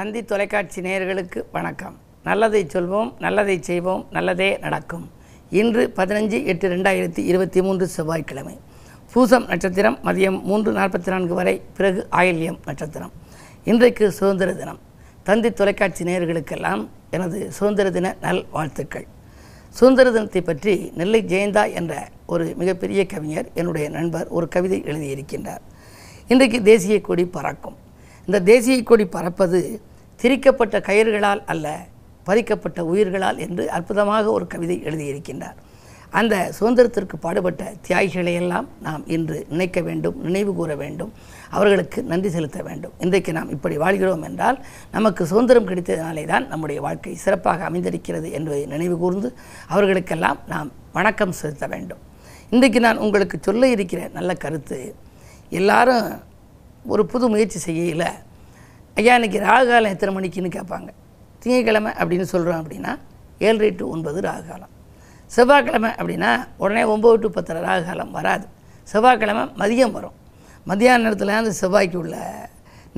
தந்தி தொலைக்காட்சி நேயர்களுக்கு வணக்கம். நல்லதை சொல்வோம் நல்லதை செய்வோம் நல்லதே நடக்கும். இன்று பதினஞ்சு எட்டு ரெண்டாயிரத்தி இருபத்தி மூன்று செவ்வாய்க்கிழமை. பூசம் நட்சத்திரம் மதியம் மூன்று நாற்பத்தி நான்கு வரை பிறகு ஆயில்யம் நட்சத்திரம். இன்றைக்கு சுதந்திர தினம். தந்தி தொலைக்காட்சி நேயர்களுக்கெல்லாம் எனது சுதந்திர தின நல் வாழ்த்துக்கள். சுதந்திர தினத்தை பற்றி நெல்லை ஜெயந்தா என்ற ஒரு மிகப்பெரிய கவிஞர் என்னுடைய நண்பர் ஒரு கவிதை எழுதியிருக்கின்றார். இன்றைக்கு தேசிய கொடி பறக்கும். இந்த தேசிய கொடி பறப்பது திரிக்கப்பட்ட கயிறுகளால் அல்ல பறிக்கப்பட்ட உயிர்களால் என்று அற்புதமாக ஒரு கவிதை எழுதியிருக்கின்றார். அந்த சுதந்திரத்திற்கு பாடுபட்ட தியாகிகளை எல்லாம் நாம் இன்று நினைக்க வேண்டும் நினைவு கூற வேண்டும் அவர்களுக்கு நன்றி செலுத்த வேண்டும். இன்றைக்கு நாம் இப்படி வாழ்கிறோம் என்றால் நமக்கு சுதந்திரம் கிடைத்ததினாலே தான் நம்முடைய வாழ்க்கை சிறப்பாக அமைந்திருக்கிறது என்பதை நினைவு கூர்ந்து அவர்களுக்கெல்லாம் நாம் வணக்கம் செலுத்த வேண்டும். இன்றைக்கு நான் உங்களுக்கு சொல்ல இருக்கிற நல்ல கருத்து எல்லாரும் ஒரு புது முயற்சி செய்யல ஐயா இன்னைக்கு ராகுகாலம் எத்தனை மணிக்குன்னு கேட்பாங்க. திங்கக்கிழமை அப்படின்னு சொல்கிறோம் அப்படின்னா ஏழரை டு ஒன்பது ராகுகாலம். செவ்வாய்க்கிழமை அப்படின்னா உடனே ஒம்பது டு பத்தரை ராகுகாலம் வராது. செவ்வாய்க்கிழமை மதியம் வரும். மதியான நேரத்தில் அந்த செவ்வாய்க்கு உள்ள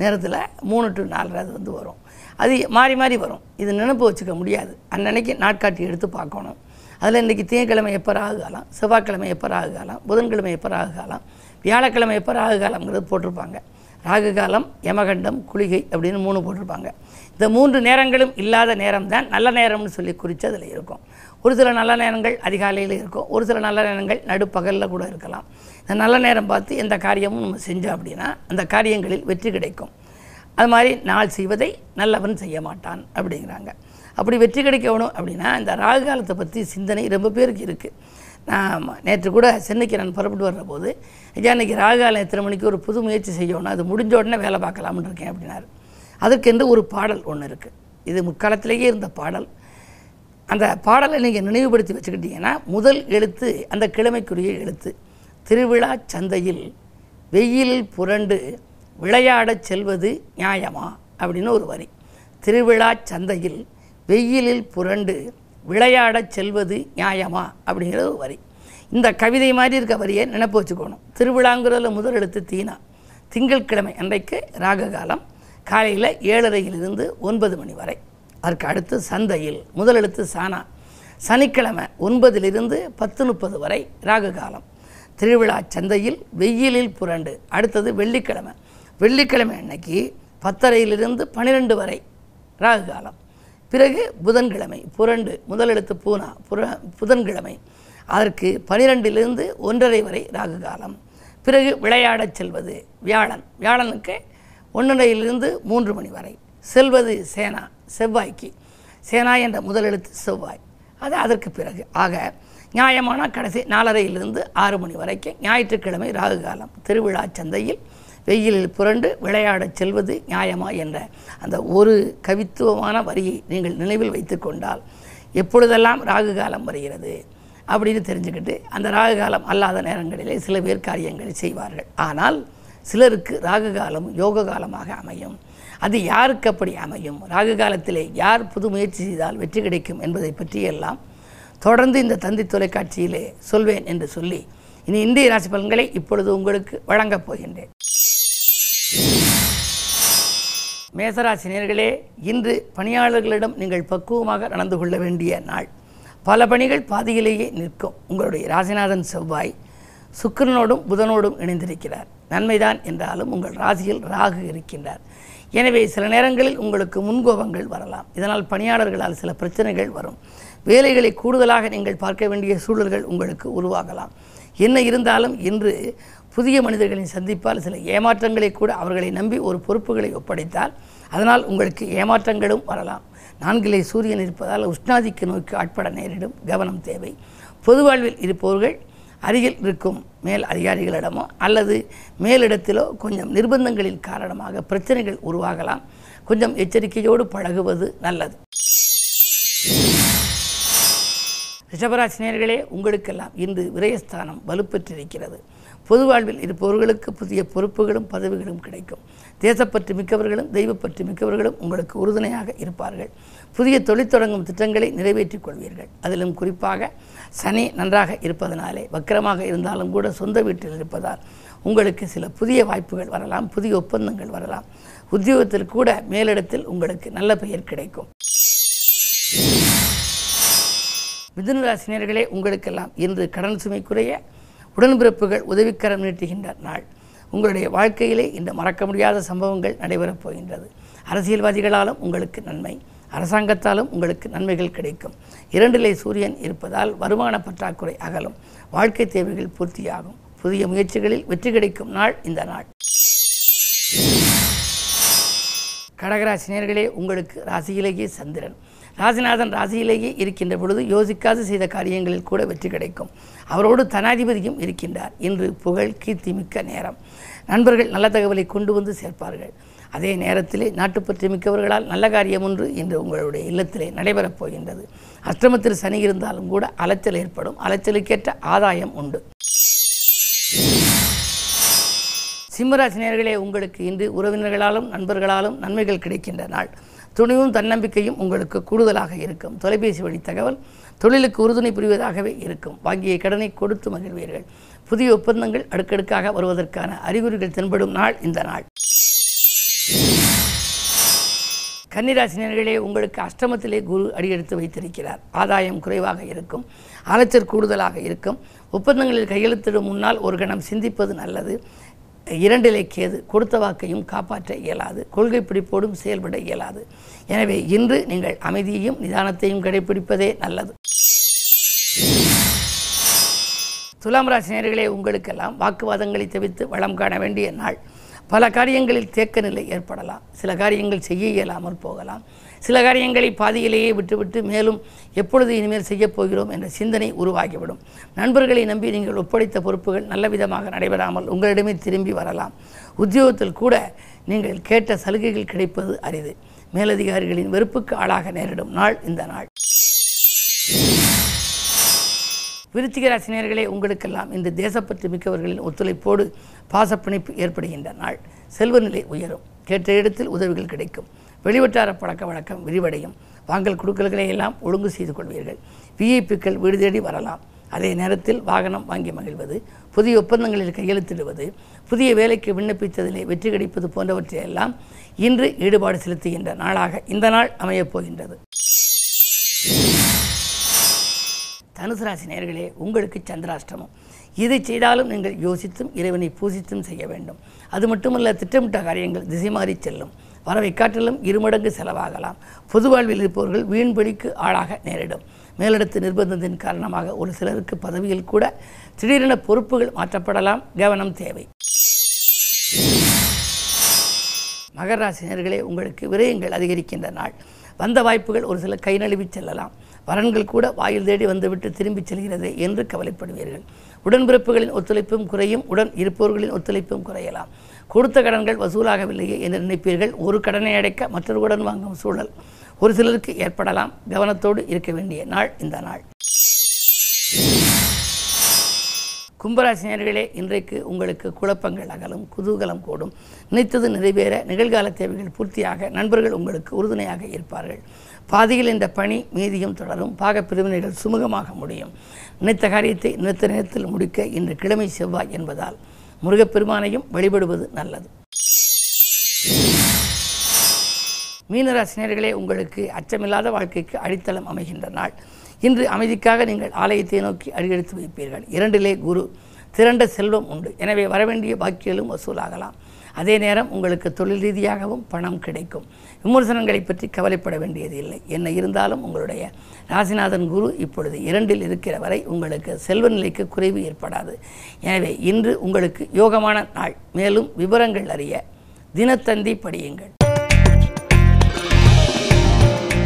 நேரத்தில் மூணு டு நாலரை அது வந்து வரும். அது மாறி மாறி வரும். இது நினப்பு வச்சுக்க முடியாது. அன்னன்னைக்கு நாட்காட்டி எடுத்து பார்க்கணும். அதில் இன்றைக்கி திங்கக்கிழமை எப்போ ராகு காலம் செவ்வாய்க்கிழமை எப்போ ராகு காலம் புதன்கிழமை எப்போ ராகு காலம் வியாழக்கிழமை எப்போ ராகு காலம்ங்கிறது போட்டிருப்பாங்க. ராகு காலம் யமகண்டம் குளிகை அப்படின்னு மூணு போட்டிருப்பாங்க. இந்த மூன்று நேரங்களும் இல்லாத நேரம் தான் நல்ல நேரம்னு சொல்லி குறித்து அதில் இருக்கும். ஒரு சில நல்ல நேரங்கள் அதிகாலையில் இருக்கும். ஒரு சில நல்ல நேரங்கள் நடுப்பகலில் கூட இருக்கலாம். இந்த நல்ல நேரம் பார்த்து எந்த காரியமும் நம்ம செஞ்சோம் அப்படின்னா அந்த காரியங்களில் வெற்றி கிடைக்கும். அது மாதிரி நாள் செய்வதை நல்லவன் செய்ய மாட்டான் அப்படிங்கிறாங்க. அப்படி வெற்றி கிடைக்கணும் அப்படின்னா இந்த ராகு காலத்தை பற்றி சிந்தனை ரொம்ப பேருக்கு இருக்குது நான் நேற்று கூட சென்னைக்கு நான் புறப்பட்டு வர்ற போது ஐயா இன்றைக்கி ராகு எத்தனை மணிக்கு ஒரு புது முயற்சி செய்யணும் அது முடிஞ்ச உடனே வேலை பார்க்கலாம்னு இருக்கேன் அப்படின்னாரு. அதற்கென்று ஒரு பாடல் ஒன்று இருக்குது இது முக்காலத்திலேயே இருந்த பாடல். அந்த பாடலை நீங்கள் நினைவுபடுத்தி வச்சுக்கிட்டீங்கன்னா முதல் எழுத்து அந்த கிழமைக்குரிய எழுத்து திருவிழா சந்தையில் வெயிலில் புரண்டு விளையாடச் செல்வது நியாயமா? அப்படின்னு ஒரு வரி. திருவிழா சந்தையில் வெயிலில் புரண்டு விளையாடச் செல்வது நியாயமா? அப்படிங்கிற ஒரு வரி. இந்த கவிதை மாதிரி இருக்க வரியை நினைப்பு வச்சுக்கணும். திருவிழாங்கிறதுல முதல் எழுத்து தீனா. திங்கட்கிழமை அன்றைக்கு ராககாலம். காலையில் ஏழரையிலிருந்து ஒன்பது மணி வரை. அதற்கு அடுத்து சந்தையில் முதல் எழுத்து சானா சனிக்கிழமை ஒன்பதிலிருந்து பத்து முப்பது வரை ராகு காலம் திருவிழா சந்தையில் வெயிலில் புரண்டு. அடுத்தது வெள்ளிக்கிழமை. வெள்ளிக்கிழமை அன்னைக்கு பத்தரையிலிருந்து பன்னிரெண்டு வரை ராகுகாலம். பிறகு புதன்கிழமை புரண்டு முதல் எழுத்து பூனா புர புதன்கிழமை. அதற்கு பனிரெண்டிலிருந்து ஒன்றரை வரை ராகு காலம் பிறகு விளையாடச் செல்வது வியாழன். வியாழனுக்கு ஒன்றரையிலிருந்து மூன்று மணி வரை. செல்வது சேனா செவ்வாய்க்கு. சேனா என்ற முதல் எழுத்து செவ்வாய். அது அதற்கு பிறகு. ஆக நியாயமான கடைசி நாலரையிலிருந்து ஆறு மணி வரைக்கும் ஞாயிற்றுக்கிழமை ராகு காலம் திருவிழா சந்தையில் வெயிலில் புரண்டு விளையாடச் செல்வது நியாயமா என்ற அந்த ஒரு கவித்துவமான வரியை நீங்கள் நினைவில் வைத்து கொண்டால் எப்பொழுதெல்லாம் ராகு காலம் வருகிறது அப்படின்னு தெரிஞ்சுக்கிட்டு அந்த ராகு காலம் அல்லாத நேரங்களிலே சில பேர் காரியங்களை செய்வார்கள். ஆனால் சிலருக்கு ராகு காலம் யோக காலமாக அமையும். அது யாருக்கு அப்படி அமையும்? ராகு காலத்திலே யார் புது முயற்சி செய்தால் வெற்றி கிடைக்கும் என்பதை பற்றியெல்லாம் தொடர்ந்து இந்த தந்தி தொலைக்காட்சியிலே சொல்வேன் என்று சொல்லி இனி இந்திய ராசி பலன்களை இப்பொழுது உங்களுக்கு வழங்கப் போகின்றேன். மேசராசி நேர்களே இன்று பணியாளர்களிடம் நீங்கள் பக்குவமாக நடந்து கொள்ள வேண்டிய நாள். பல பணிகள் பாதியிலேயே நிற்கும். உங்களுடைய ராசிநாதன் செவ்வாய் சுக்கிரனோடும் புதனோடும் இணைந்திருக்கிறார். நன்மைதான் என்றாலும் உங்கள் ராசியில் ராகு இருக்கின்றார். எனவே சில நேரங்களில் உங்களுக்கு முன்கோபங்கள் வரலாம். இதனால் பணியாளர்களால் சில பிரச்சனைகள் வரும். வேலைகளை கூடுதலாக நீங்கள் பார்க்க வேண்டிய சூழல்கள் உங்களுக்கு உருவாகலாம். என்ன இருந்தாலும் இன்று புதிய மனிதர்களின் சந்திப்பால் சில ஏமாற்றங்களை கூட அவர்களை நம்பி ஒரு பொறுப்புகளை ஒப்படைத்தால் அதனால் உங்களுக்கு ஏமாற்றங்களும் வரலாம். நான்கிலே சூரியன் இருப்பதால் உஷ்ணாதிக்க நோய்க்கு ஆட்பட நேரிடும் கவனம் தேவை. பொது வாழ்வில் இருப்பவர்கள் அருகில் இருக்கும் மேல் அதிகாரிகளிடமோ அல்லது மேலிடத்திலோ கொஞ்சம் நிர்பந்தங்களின் காரணமாக பிரச்சனைகள் உருவாகலாம். கொஞ்சம் எச்சரிக்கையோடு பழகுவது நல்லது. ரிஷபராசினியர்களே உங்களுக்கெல்லாம் இன்று விரயஸ்தானம் வலுப்பெற்றிருக்கிறது. பொது வாழ்வில் இருப்பவர்களுக்கு புதிய பொறுப்புகளும் பதவிகளும் கிடைக்கும். தேசப்பற்று மிக்கவர்களும் தெய்வப்பற்று மிக்கவர்களும் உங்களுக்கு உறுதுணையாக இருப்பார்கள். புதிய தொழில் தொடங்கும் திட்டங்களை நிறைவேற்றிக் கொள்வீர்கள். அதிலும் குறிப்பாக சனி நன்றாக இருப்பதனாலே வக்கரமாக இருந்தாலும் கூட சொந்த வீட்டில் இருப்பதால் உங்களுக்கு சில புதிய வாய்ப்புகள் வரலாம் புதிய ஒப்பந்தங்கள் வரலாம். உத்தியோகத்தில் கூட மேலிடத்தில் உங்களுக்கு நல்ல பெயர் கிடைக்கும். மிதுனராசினியர்களே உங்களுக்கெல்லாம் இன்று கடன் சுமை குறைய உடன்பிறப்புகள் உதவிக்கரம் நீட்டுகின்ற நாள். உங்களுடைய வாழ்க்கையிலே இந்த மறக்க முடியாத சம்பவங்கள் நடைபெறப் போகின்றது. அரசியல்வாதிகளாலும் உங்களுக்கு நன்மை. அரசாங்கத்தாலும் உங்களுக்கு நன்மைகள் கிடைக்கும். இரண்டிலே சூரியன் இருப்பதால் வருமான பற்றாக்குறை அகலும். வாழ்க்கை தேவைகள் பூர்த்தியாகும். புதிய முயற்சிகளில் வெற்றி கிடைக்கும் நாள் இந்த நாள். கடகராசினியர்களே உங்களுக்கு ராசியிலேயே சந்திரன். ராசிநாதன் ராசியிலேயே இருக்கின்ற பொழுது யோசிக்காது செய்த காரியங்களில் கூட வெற்றி கிடைக்கும். அவரோடு தனாதிபதியும் இருக்கின்றார். இன்று புகழ் கீர்த்தி மிக்க நேரம். நண்பர்கள் நல்ல தகவலை கொண்டு வந்து சேர்ப்பார்கள். அதே நேரத்திலே நாட்டுப்பற்று மிக்கவர்களால் நல்ல காரியம் ஒன்று இன்று உங்களுடைய இல்லத்திலே நடைபெறப் போகின்றது. அஷ்டமத்தில் சனி இருந்தாலும் கூட அலைச்சல் ஏற்படும். அலைச்சலுக்கேற்ற ஆதாயம் உண்டு. சிம்மராசினியர்களே உங்களுக்கு இன்று உறவினர்களாலும் நண்பர்களாலும் நன்மைகள் கிடைக்கின்ற நாள் துணிவும் தன்னம்பிக்கையும் உங்களுக்கு கூடுதலாக இருக்கும். தொலைபேசி வழி தகவல் தொழிலுக்கு உறுதுணை புரிவதாகவே இருக்கும். வாங்கிய கடனை கொடுத்து மகிழ்வீர்கள். புதிய ஒப்பந்தங்கள் அடுக்கடுக்காக வருவதற்கான அறிகுறிகள் தென்படும் நாள் இந்த நாள். கன்னிராசினியர்களே உங்களுக்கு அஷ்டமத்திலே குரு அடியெடுத்து வைத்திருக்கிறார். ஆதாயம் குறைவாக இருக்கும். அலைச்சல் கூடுதலாக இருக்கும். ஒப்பந்தங்களில் கையெழுத்திடும் முன்னால் ஒரு கணம் சிந்திப்பது நல்லது. இரண்டிலே கேது கொடுத்த வாக்கையும் காப்பாற்ற இயலாது கொள்கை பிடிப்போடும் செயல்பட இயலாது. எனவே இன்று நீங்கள் அமைதியையும் நிதானத்தையும் கடைபிடிப்பதே நல்லது. துலாம் ராசினியர்களே உங்களுக்கெல்லாம் வாக்குவாதங்களை தவிர்த்து வளம் காண வேண்டிய நாள். பல காரியங்களில் தேக்க நிலை ஏற்படலாம். சில காரியங்கள் செய்ய இயலாமல் போகலாம். சில காரியங்களை பாதியிலேயே விட்டுவிட்டு மேலும் எப்பொழுது இனிமேல் செய்யப் போகிறோம் என்ற சிந்தனை உருவாகிவிடும். நண்பர்களை நம்பி நீங்கள் ஒப்படைத்த பொறுப்புகள் நல்ல விதமாக நடைபெறாமல் உங்களிடமே திரும்பி வரலாம். உத்தியோகத்தில் கூட நீங்கள் கேட்ட சலுகைகள் கிடைப்பது அரிது. மேலதிகாரிகளின் வெறுப்புக்கு ஆளாக நேரிடும் நாள் இந்த நாள். விருச்சிக ராசினியர்களே உங்களுக்கெல்லாம் இந்த தேசப்பற்று மிக்கவர்களின் ஒத்துழைப்போடு பாசப்பிணைப்பு ஏற்படுகின்ற நாள். செல்வநிலை உயரும். கேட்ட இடத்தில் உதவிகள் கிடைக்கும். வெளிவட்டார பழக்க வழக்கம் விரிவடையும். வாங்கல் குடுக்கல்களை எல்லாம் ஒழுங்கு செய்து கொள்வீர்கள். விஐபிக்கள் வீடு தேடி வரலாம். அதே நேரத்தில் வாகனம் வாங்கி மகிழ்வது புதிய ஒப்பந்தங்களில் கையெழுத்திடுவது புதிய வேலைக்கு விண்ணப்பித்ததிலே வெற்றி கிடைப்பது போன்றவற்றையெல்லாம் இன்று ஈடுபாடு செலுத்துகின்ற நாளாக இந்த நாள் அமையப் போகின்றது. தனுசு ராசி நேர்களே உங்களுக்கு சந்திராஷ்டமம். இதை செய்தாலும் நீங்கள் யோசித்தும் இறைவனை பூசித்தும் செய்ய வேண்டும். அது மட்டுமல்ல திட்டமிட்ட காரியங்கள் திசை மாறி செல்லும். வரவை காட்டிலும் இருமடங்கு செலவாகலாம். பொது வாழ்வில் இருப்பவர்கள் வீண்படிக்கு ஆளாக நேரிடும். மேலிடத்து நிர்பந்தத்தின் காரணமாக ஒரு சிலருக்கு பதவியில் கூட திடீரென பொறுப்புகள் மாற்றப்படலாம். கவனம் தேவை. மகராசினியர்களே உங்களுக்கு விரயங்கள் அதிகரிக்கின்ற நாள். வந்த வாய்ப்புகள் ஒரு சில கை நழுவி செல்லலாம். வரன்கள் கூட வாயில் தேடி வந்துவிட்டு திரும்பிச் செல்கிறது என்று கவலைப்படுவீர்கள். உடன்பிறப்புகளின் ஒத்துழைப்பும் குறையும். உடன் இருப்பவர்களின் ஒத்துழைப்பும் குறையலாம். கொடுத்த கடன்கள் வசூலாகவில்லையே என்று நினைப்பீர்கள். ஒரு கடனை அடைக்க மற்றொரு கடன் வாங்கும் சூழல் ஒரு சிலருக்கு ஏற்படலாம். கவனத்தோடு இருக்க வேண்டிய நாள் இந்த நாள். கும்பராசினியர்களே இன்றைக்கு உங்களுக்கு குழப்பங்கள் அகலும் குதூகலம் கூடும். நினைத்தது நிறைவேற நிகழ்கால தேவைகள் பூர்த்தியாக நண்பர்கள் உங்களுக்கு உறுதுணையாக இருப்பார்கள். பாதியில் இந்த பணி மீதியும் தொடரும். பாகப்பிரிவினைகள் சுமூகமாக முடியும். நினைத்த காரியத்தை நினைத்த நேரத்தில் முடிக்க இன்று கிழமை செவ்வாய் என்பதால் முருகப்பெருமானையும் வழிபடுவது நல்லது. மீனராசினியர்களே உங்களுக்கு அச்சமில்லாத வாழ்க்கைக்கு அடித்தளம் அமைகின்ற நாள். இன்று அமைதிக்காக நீங்கள் ஆலயத்தை நோக்கி அடியெடுத்து வைப்பீர்கள். இரண்டிலே குரு திரண்ட செல்வம் உண்டு. எனவே வரவேண்டிய பாக்கியலும் வசூலாகலாம். அதே நேரம் உங்களுக்கு தொழில் ரீதியாகவும் பணம் கிடைக்கும். விமர்சனங்களை பற்றி கவலைப்பட வேண்டியது இல்லை. என்ன இருந்தாலும் உங்களுடைய ராசிநாதன் குரு இப்பொழுது இரண்டில் இருக்கிற வரை உங்களுக்கு செல்வ நிலைக்கு குறைவு ஏற்படாது. எனவே இன்று உங்களுக்கு யோகமான நாள். மேலும் விவரங்கள் அறிய தினத்தந்தி படியுங்கள்.